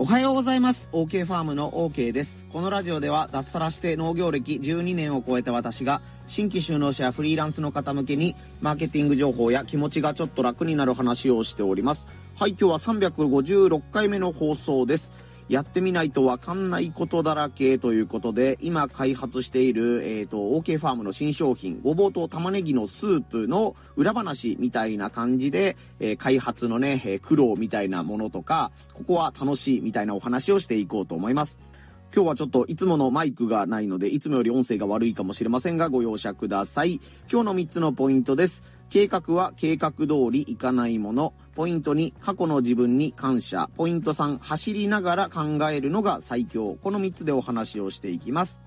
おはようございます。OK ファームの OK です。このラジオでは脱サラして農業歴12年を超えた私が新規就農者やフリーランスの方向けにマーケティング情報や気持ちがちょっと楽になる話をしております。はい、今日は356回目の放送です。やってみないとわかんないことだらけということで、今開発している、えっ、と、OK ファームの新商品、ごぼうと玉ねぎのスープの裏話みたいな感じで、えー開発のね、えー苦労みたいなものとか、ここは楽しいみたいなお話をしていこうと思います。今日はちょっといつものマイクがないので、いつもより音声が悪いかもしれませんが、ご容赦ください。今日の3つのポイントです。計画は計画通りいかないもの。ポイント2、過去の自分に感謝。ポイント3、走りながら考えるのが最強。この3つでお話をしていきます。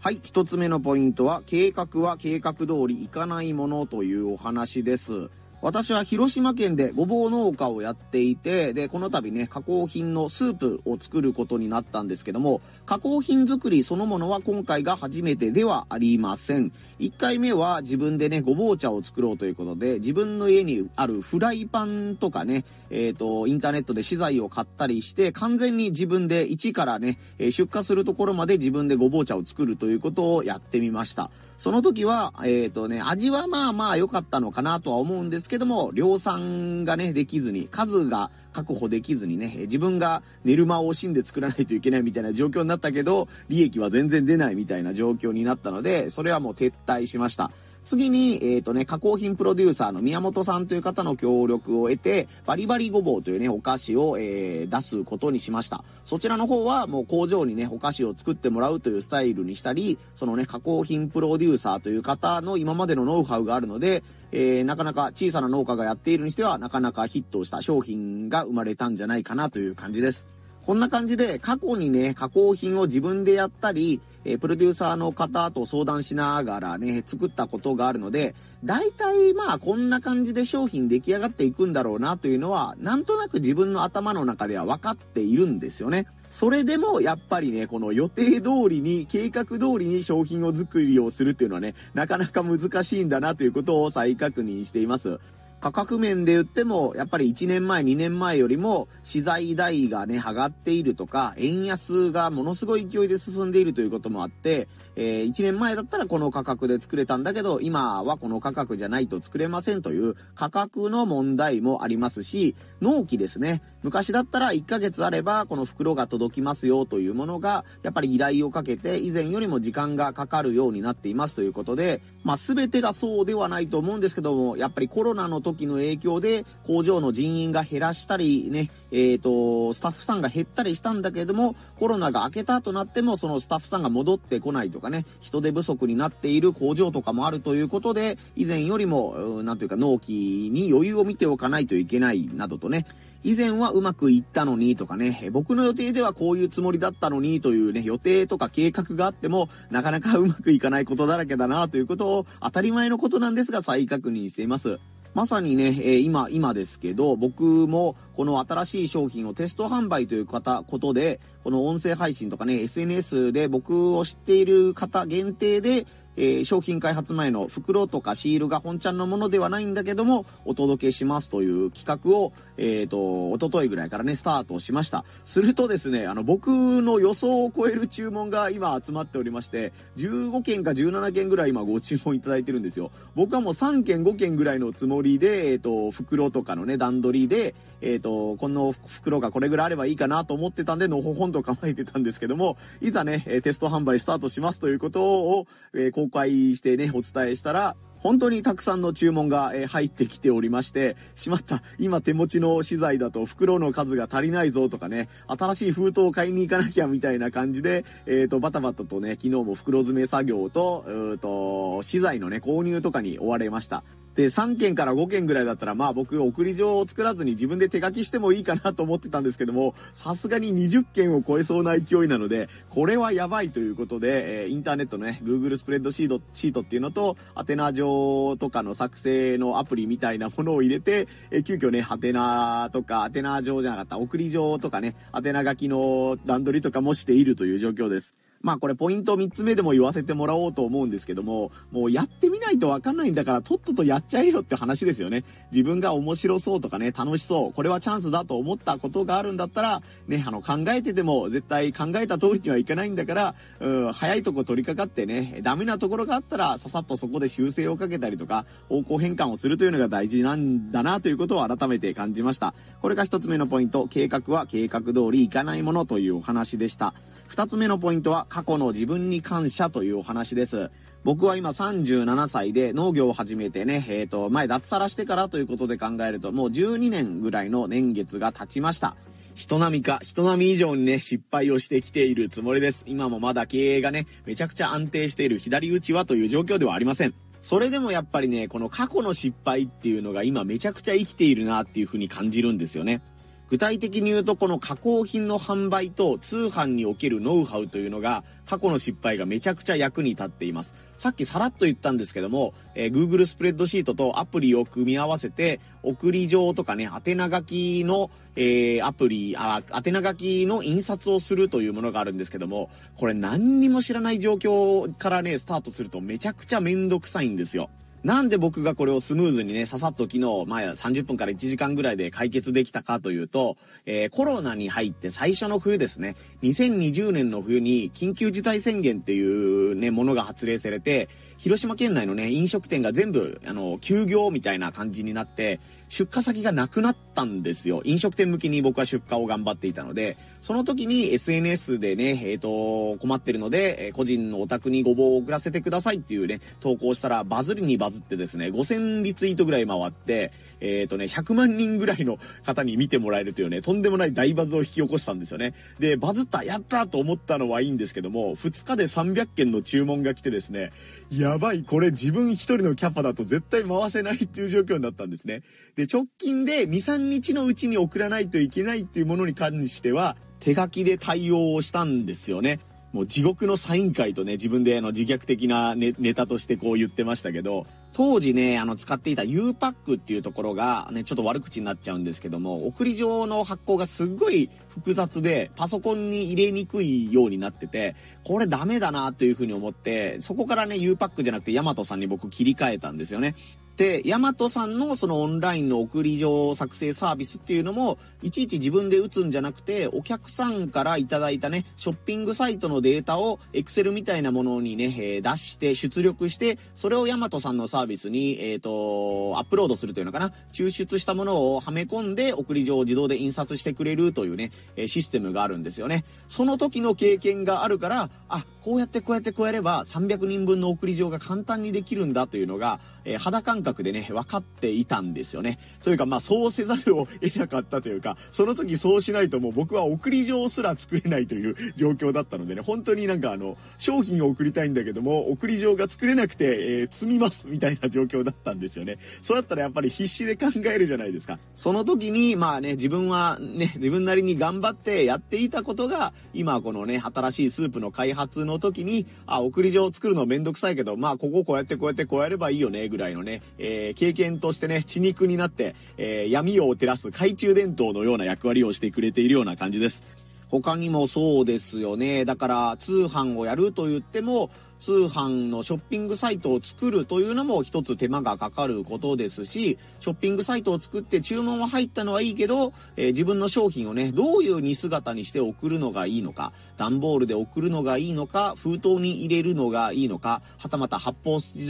はい、1つ目のポイントは、計画は計画通りいかないものというお話です。私は広島県でごぼう農家をやっていて、で、この度ね、加工品のスープを作ることになったんですけども、加工品作りそのものは今回が初めてではありません。1回目は自分でね、ごぼう茶を作ろうということで、自分の家にあるフライパンとかね、えっ、と、インターネットで資材を買ったりして、完全に自分で一からね、出荷するところまで自分でごぼう茶を作るということをやってみました。その時は、えっ、とね、味はまあまあ良かったのかなとは思うんですけども、量産がね、できずに、数が確保できずにね、自分が寝る間を惜しんで作らないといけないみたいな状況になったけど、利益は全然出ないみたいな状況になったので、それはもう撤退しました。次に、えっ、とね、加工品プロデューサーの宮本さんという方の協力を得て、バリバリごぼうというね、お菓子を、えー出すことにしました。そちらの方はもう工場にね、お菓子を作ってもらうというスタイルにしたり、そのね、加工品プロデューサーという方の今までのノウハウがあるので、えーなかなか小さな農家がやっているにしては、なかなかヒットした商品が生まれたんじゃないかなという感じです。こんな感じで過去にね、加工品を自分でやったり、えプロデューサーの方と相談しながらね、作ったことがあるので、大体まあこんな感じで商品出来上がっていくんだろうなというのは、なんとなく自分の頭の中では分かっているんですよね。それでもやっぱりね、この予定通りに、計画通りに商品を作りをするっていうのはね、なかなか難しいんだなということを再確認しています。価格面で言っても、やっぱり1年前、2年前よりも、資材代がね、上がっているとか、円安がものすごい勢いで進んでいるということもあって、えー1年前だったらこの価格で作れたんだけど、今はこの価格じゃないと作れませんという価格の問題もありますし、納期ですね。昔だったら1ヶ月あればこの袋が届きますよというものが、やっぱり依頼をかけて以前よりも時間がかかるようになっていますということで、まあ全てがそうではないと思うんですけども、やっぱりコロナの時の影響で工場の人員が減らしたりね、えっ、と、スタッフさんが減ったりしたんだけれども、コロナが明けたとなっても、そのスタッフさんが戻ってこないとかね、人手不足になっている工場とかもあるということで、以前よりも、なんというか納期に余裕を見ておかないといけないなどとね、以前はうまくいったのにとかね、僕の予定ではこういうつもりだったのにというね、予定とか計画があっても、なかなかうまくいかないことだらけだなということを、当たり前のことなんですが再確認しています。まさにね、え今、今ですけど、僕もこの新しい商品をテスト販売という方、ことで、この音声配信とかね、SNS で僕を知っている方限定で、えー商品開発前の袋とかシールが本ちゃんのものではないんだけども、お届けしますという企画を、えっ、と、一昨日ぐらいからね、スタートしました。するとですね、あの、僕の予想を超える注文が今集まっておりまして、15件か17件ぐらい今ご注文いただいてるんですよ。僕はもう3件5件ぐらいのつもりで、えっ、と、袋とかのね、段取りで、えっ、と、この袋がこれぐらいあればいいかなと思ってたんで、のほほんと構えてたんですけども、いざね、テスト販売スタートしますということを、え公開してね、お伝えしたら、本当にたくさんの注文が入ってきておりまして、しまった、今手持ちの資材だと袋の数が足りないぞとかね、新しい封筒を買いに行かなきゃみたいな感じで、えっ、と、バタバタとね、昨日も袋詰め作業と、うーと、資材のね、購入とかに追われました。で、3件から5件ぐらいだったら、まあ僕、送り状を作らずに自分で手書きしてもいいかなと思ってたんですけども、さすがに20件を超えそうな勢いなので、これはやばいということで、えインターネットのね、Google スプレッドシート、シートっていうのと、アテナ上とかの作成のアプリみたいなものを入れて、え急遽ね、ハテナとか、アテナ上じゃなかった、送り状とかね、アテナ書きの段取りとかもしているという状況です。まあこれポイント3つ目でも言わせてもらおうと思うんですけども、もうやってみないとわかんないんだからとっととやっちゃえよって話ですよね。自分が面白そうとかね、楽しそう、これはチャンスだと思ったことがあるんだったら、ね、あの考えてても絶対考えた通りにはいかないんだから、うん、早いとこ取り掛かってね、ダメなところがあったらささっとそこで修正をかけたりとか、方向変換をするというのが大事なんだなということを改めて感じました。これが一つ目のポイント、計画は計画通りいかないものというお話でした。二つ目のポイントは過去の自分に感謝というお話です。僕は今37歳で農業を始めてね、えっ、ー、と、前脱サラしてからということで考えるともう12年ぐらいの年月が経ちました。人並みか、人並み以上にね、失敗をしてきているつもりです。今もまだ経営がね、めちゃくちゃ安定している左打ちはという状況ではありません。それでもやっぱりね、この過去の失敗っていうのが今めちゃくちゃ生きているなっていう風に感じるんですよね。具体的に言うとこの加工品の販売と通販におけるノウハウというのが過去の失敗がめちゃくちゃ役に立っています。さっきさらっと言ったんですけども、えー、Google スプレッドシートとアプリを組み合わせて送り状とかね、宛名書きの、えー、アプリ、あ、宛名書きの印刷をするというものがあるんですけども、これ何にも知らない状況からね、スタートするとめちゃくちゃめんどくさいんですよ。なんで僕がこれをスムーズにね、ささっと昨日、まあ30分から1時間ぐらいで解決できたかというと、えー、コロナに入って最初の冬ですね、2020年の冬に緊急事態宣言っていうね、ものが発令されて、広島県内のね、飲食店が全部、あの、休業みたいな感じになって、出荷先がなくなったんですよ。飲食店向きに僕は出荷を頑張っていたので、その時に SNS でね、えっ、ー、と、困ってるので、え個人のお宅にごぼうを送らせてくださいっていうね、投稿したらバズりにバズってですね、5000リツイートぐらい回って、えっ、ー、とね、100万人ぐらいの方に見てもらえるというね、とんでもない大バズを引き起こしたんですよね。で、バズった、やったと思ったのはいいんですけども、2日で300件の注文が来てですね、やばい、これ自分一人のキャパだと絶対回せないっていう状況になったんですね。で、直近で2、3日のうちに送らないといけないっていうものに関しては、手書きで対応をしたんですよね。もう地獄のサイン会とね、自分であの自虐的なネネタとしてこう言ってましたけど、当時ね、あの使っていた U パックっていうところがね、ちょっと悪口になっちゃうんですけども、送り状の発行がすっごい複雑で、パソコンに入れにくいようになってて、これダメだなというふうに思って、そこからね、U パックじゃなくてヤマトさんに僕切り替えたんですよね。で、ヤマトさんのそのオンラインの送り状作成サービスっていうのも、いちいち自分で打つんじゃなくて、お客さんからいただいたね、ショッピングサイトのデータを Excel みたいなものにね、え、出して、出力して、それをヤマトさんのサービスに、えっ、ー、と、アップロードするというのかな、抽出したものをはめ込んで、送り状を自動で印刷してくれるというね、えシステムがあるんですよね。その時の経験があるから、あ、こうやってこうやってこうやれば300人分の送り状が簡単にできるんだというのが、え、肌感覚でね、分かっていたんですよね。というか、まあ、そうせざるを得なかったというか、その時そうしないともう僕は送り状すら作れないという 状況だったのでね、本当になんかあの、商品を送りたいんだけども、送り状が作れなくて、えー、積みますみたいな状況だったんですよね。そうやったらやっぱり必死で考えるじゃないですか。その時に、まあね、自分はね、自分なりに頑張ってやっていたことが、今このね、新しいスープの開発の時に、あ、送り状を作るのめんどくさいけど、まあ、こここうやってこうやってこうやればいいよね、ぐらいのね、えー、経験としてね、血肉になって、えー、闇を照らす懐中電灯のような役割をしてくれているような感じです。他にもそうですよね。だから、通販をやると言っても、通販のショッピングサイトを作るというのも一つ手間がかかることですし、ショッピングサイトを作って注文は入ったのはいいけど、えー、自分の商品をね、どういう似姿にして送るのがいいのか、段ボールで送るのがいいのか、封筒に入れるのがいいのか、はたまた発泡スチ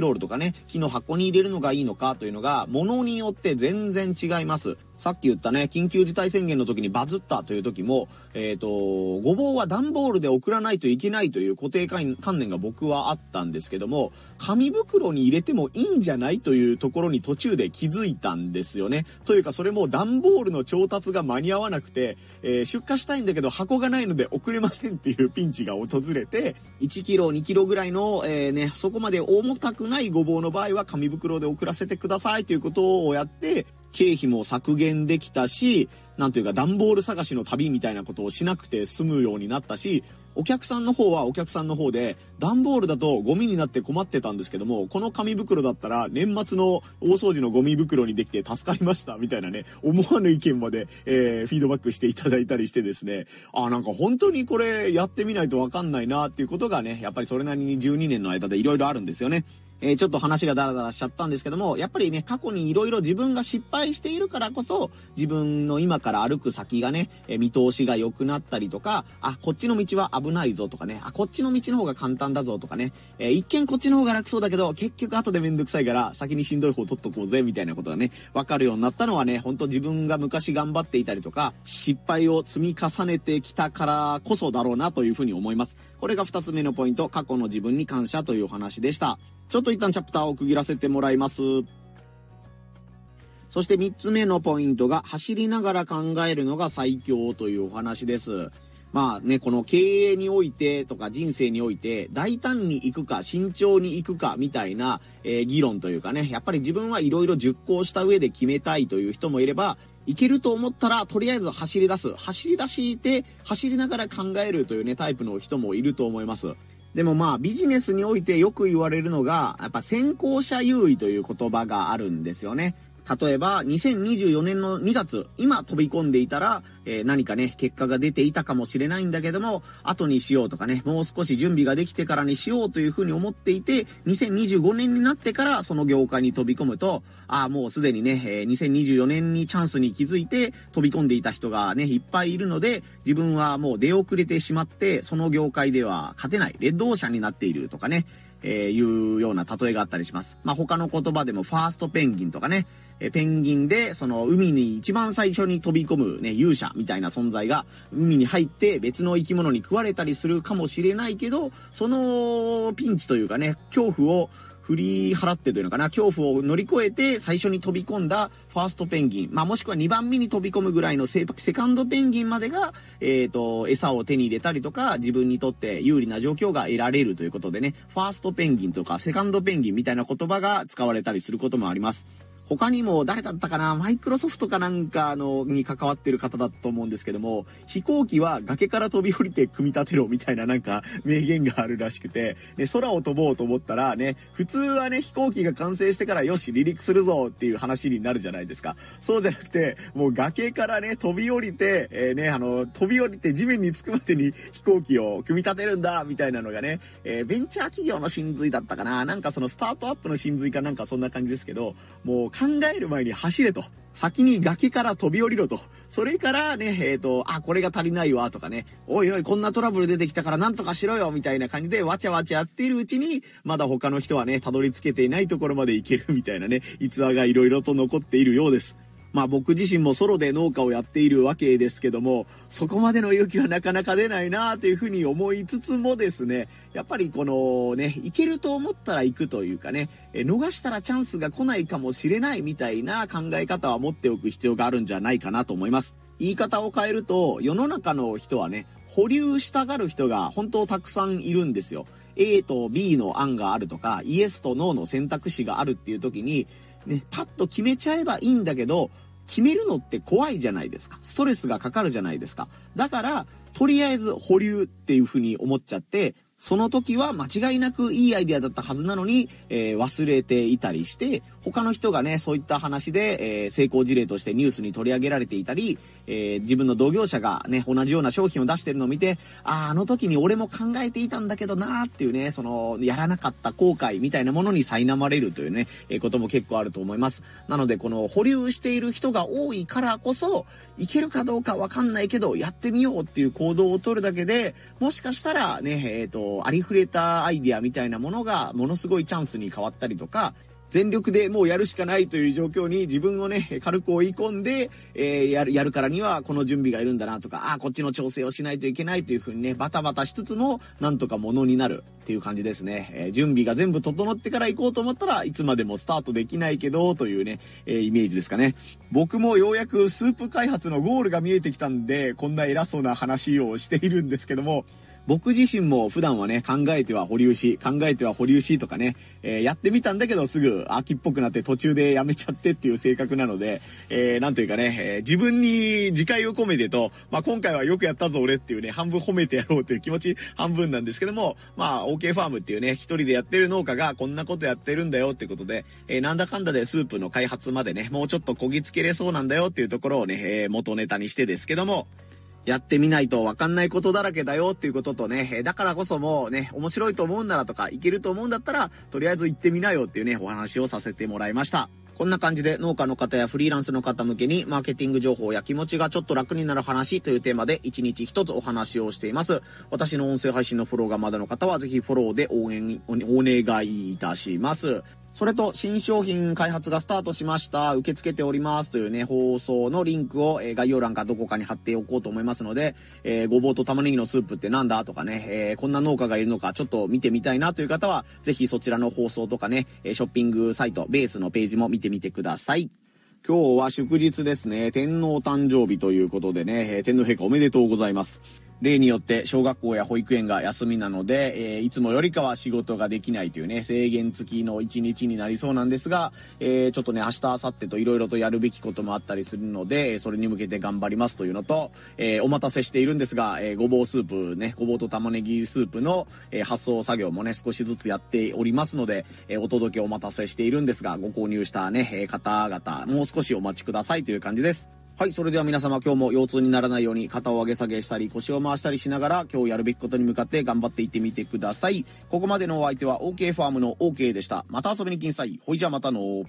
ロールとかね、木の箱に入れるのがいいのかというのが、ものによって全然違います。さっき言ったね、緊急事態宣言の時にバズったという時も、えっ、ー、と、ごぼうは段ボールで送らないといけないという固定観念が僕はあったんですけども、紙袋に入れてもいいんじゃないというところに途中で気づいたんですよね。というか、それも段ボールの調達が間に合わなくて、えー、出荷したいんだけど箱がないので送れませんっていうピンチが訪れて、1キロ、2キロぐらいの、えー、ね、そこまで重たくないごぼうの場合は紙袋で送らせてくださいということをやって、経費も削減できたし、なんというか段ボール探しの旅みたいなことをしなくて済むようになったし、お客さんの方はお客さんの方で、段ボールだとゴミになって困ってたんですけども、この紙袋だったら年末の大掃除のゴミ袋にできて助かりました、みたいなね、思わぬ意見まで、えー、フィードバックしていただいたりしてですね、あ、なんか本当にこれやってみないとわかんないなっていうことがね、やっぱりそれなりに12年の間で色々あるんですよね。えー、ちょっと話がダラダラしちゃったんですけども、やっぱりね、過去に色々自分が失敗しているからこそ、自分の今から歩く先がね、えー、見通しが良くなったりとか、あ、こっちの道は危ないぞとかね、あ、こっちの道の方が簡単だぞとかね、えー、一見こっちの方が楽そうだけど、結局後でめんどくさいから、先にしんどい方取っとこうぜ、みたいなことがね、わかるようになったのはね、ほんと自分が昔頑張っていたりとか、失敗を積み重ねてきたからこそだろうなというふうに思います。これが二つ目のポイント、過去の自分に感謝というお話でした。ちょっと一旦チャプターを区切らせてもらいます。そして3つ目のポイントが、走りながら考えるのが最強というお話です。まあね、この経営においてとか人生において、大胆に行くか慎重に行くかみたいな、えー、議論というかね、やっぱり自分はいろいろ熟考した上で決めたいという人もいれば、行けると思ったら、とりあえず走り出す。走り出して、走りながら考えるというね、タイプの人もいると思います。でもまあビジネスにおいてよく言われるのが、やっぱ先行者優位という言葉があるんですよね。例えば、2024年の2月、今飛び込んでいたら、えー、何かね、結果が出ていたかもしれないんだけども、後にしようとかね、もう少し準備ができてからにしようというふうに思っていて、2025年になってからその業界に飛び込むと、ああ、もうすでにね、えー、2024年にチャンスに気づいて飛び込んでいた人がね、いっぱいいるので、自分はもう出遅れてしまって、その業界では勝てない、レッドオーシャンになっているとかね、えー、いうような例えがあったりします。まあ、他の言葉でもファーストペンギンとかね、えペンギンで、その海に一番最初に飛び込むね、勇者みたいな存在が海に入って別の生き物に食われたりするかもしれないけど、そのピンチというかね、恐怖を振り払ってというのかな、恐怖を乗り越えて最初に飛び込んだファーストペンギン、まあもしくは2番目に飛び込むぐらいのセカンドペンギンまでが、えっ、ー、と、餌を手に入れたりとか、自分にとって有利な状況が得られるということでね、ファーストペンギンとかセカンドペンギンみたいな言葉が使われたりすることもあります。他にも誰だったかな？マイクロソフトかなんかのに関わってる方だと思うんですけども、飛行機は崖から飛び降りて組み立てろみたいななんか名言があるらしくて、ね、空を飛ぼうと思ったらね、普通はね、飛行機が完成してからよし、離陸するぞっていう話になるじゃないですか。そうじゃなくて、もう崖からね、飛び降りて、えー、ね、あの、飛び降りて地面に着くまでに飛行機を組み立てるんだみたいなのがね、えー、ベンチャー企業の真髄だったかななんかそのスタートアップの真髄かなんかそんな感じですけど、もう考える前に走れと。先に崖から飛び降りろと。それからね、えっ、ー、と、あ、これが足りないわとかね、おいおい、こんなトラブル出てきたからなんとかしろよみたいな感じでわちゃわちゃやっているうちに、まだ他の人はね、たどり着けていないところまで行けるみたいなね、逸話が色々と残っているようです。まあ僕自身もソロで農家をやっているわけですけども、そこまでの勇気はなかなか出ないなというふうに思いつつもですね、やっぱりこのね、行けると思ったら行くというかね、逃したらチャンスが来ないかもしれないみたいな考え方は持っておく必要があるんじゃないかなと思います。言い方を変えると、世の中の人はね、保留したがる人が本当たくさんいるんですよ。A と B の案があるとか、イエスとノーの選択肢があるっていう時に、ね、パッと決めちゃえばいいんだけど、決めるのって怖いじゃないですか。ストレスがかかるじゃないですか。だから、とりあえず保留っていうふうに思っちゃって、その時は間違いなくいいアイデアだったはずなのに、えー、忘れていたりして、他の人がね、そういった話で、えー、成功事例としてニュースに取り上げられていたり、えー、自分の同業者がね、同じような商品を出してるのを見て、ああ、あの時に俺も考えていたんだけどなーっていうね、その、やらなかった後悔みたいなものに苛まれるというね、え、ことも結構あると思います。なので、この保留している人が多いからこそ、いけるかどうかわかんないけど、やってみようっていう行動をとるだけで、もしかしたらね、えっ、とありふれたアイディアみたいなものがものすごいチャンスに変わったりとか、全力でもうやるしかないという状況に自分をね、軽く追い込んで、えー、やる、やるからにはこの準備がいるんだなとか、ああ、こっちの調整をしないといけないというふうにね、バタバタしつつも、なんとかものになるっていう感じですね。えー、準備が全部整ってから行こうと思ったらいつまでもスタートできないけど、というね、えー、イメージですかね。僕もようやくスープ開発のゴールが見えてきたんで、こんな偉そうな話をしているんですけども、僕自身も普段はね、考えては保留し、考えては保留しとかね、えー、やってみたんだけどすぐ秋っぽくなって途中でやめちゃってっていう性格なので、えー、なんというかね、えー、自分に自戒を込めてと、まあ、今回はよくやったぞ俺っていうね、半分褒めてやろうという気持ち半分なんですけども、まあ、OK ファームっていうね、一人でやってる農家がこんなことやってるんだよってことで、えー、なんだかんだでスープの開発までね、もうちょっとこぎつけれそうなんだよっていうところをね、えー、元ネタにしてですけども、やってみないとわかんないことだらけだよっていうこととね、だからこそもうね、面白いと思うんならとか、いけると思うんだったら、とりあえず行ってみなよっていうね、お話をさせてもらいました。こんな感じで農家の方やフリーランスの方向けにマーケティング情報や気持ちがちょっと楽になる話というテーマで1日1つお話をしています。私の音声配信のフォローがまだの方はぜひフォローで応援お願いいたします。それと、新商品開発がスタートしました。受け付けております。というね、放送のリンクを、えー、概要欄かどこかに貼っておこうと思いますので、えー、ごぼうと玉ねぎのスープってなんだとかね、えー、こんな農家がいるのかちょっと見てみたいなという方は、ぜひそちらの放送とかね、ショッピングサイト、ベースのページも見てみてください。今日は祝日ですね。天皇誕生日ということでね、天皇陛下おめでとうございます。例によって小学校や保育園が休みなので、えー、いつもよりかは仕事ができないというね、制限付きの一日になりそうなんですが、えー、ちょっとね、明日、明後日と色々とやるべきこともあったりするので、それに向けて頑張りますというのと、えー、お待たせしているんですが、えごぼうスープね、ごぼうと玉ねぎスープの、え発送作業もね、少しずつやっておりますので、えお届けお待たせしているんですが、ご購入したね、え方々、もう少しお待ちくださいという感じです。はい、それでは皆様今日も腰痛にならないように肩を上げ下げしたり腰を回したりしながら今日やるべきことに向かって頑張っていってみてください。ここまでのお相手は OK ファームの OK でした。また遊びに来んさい。ほいじゃまたの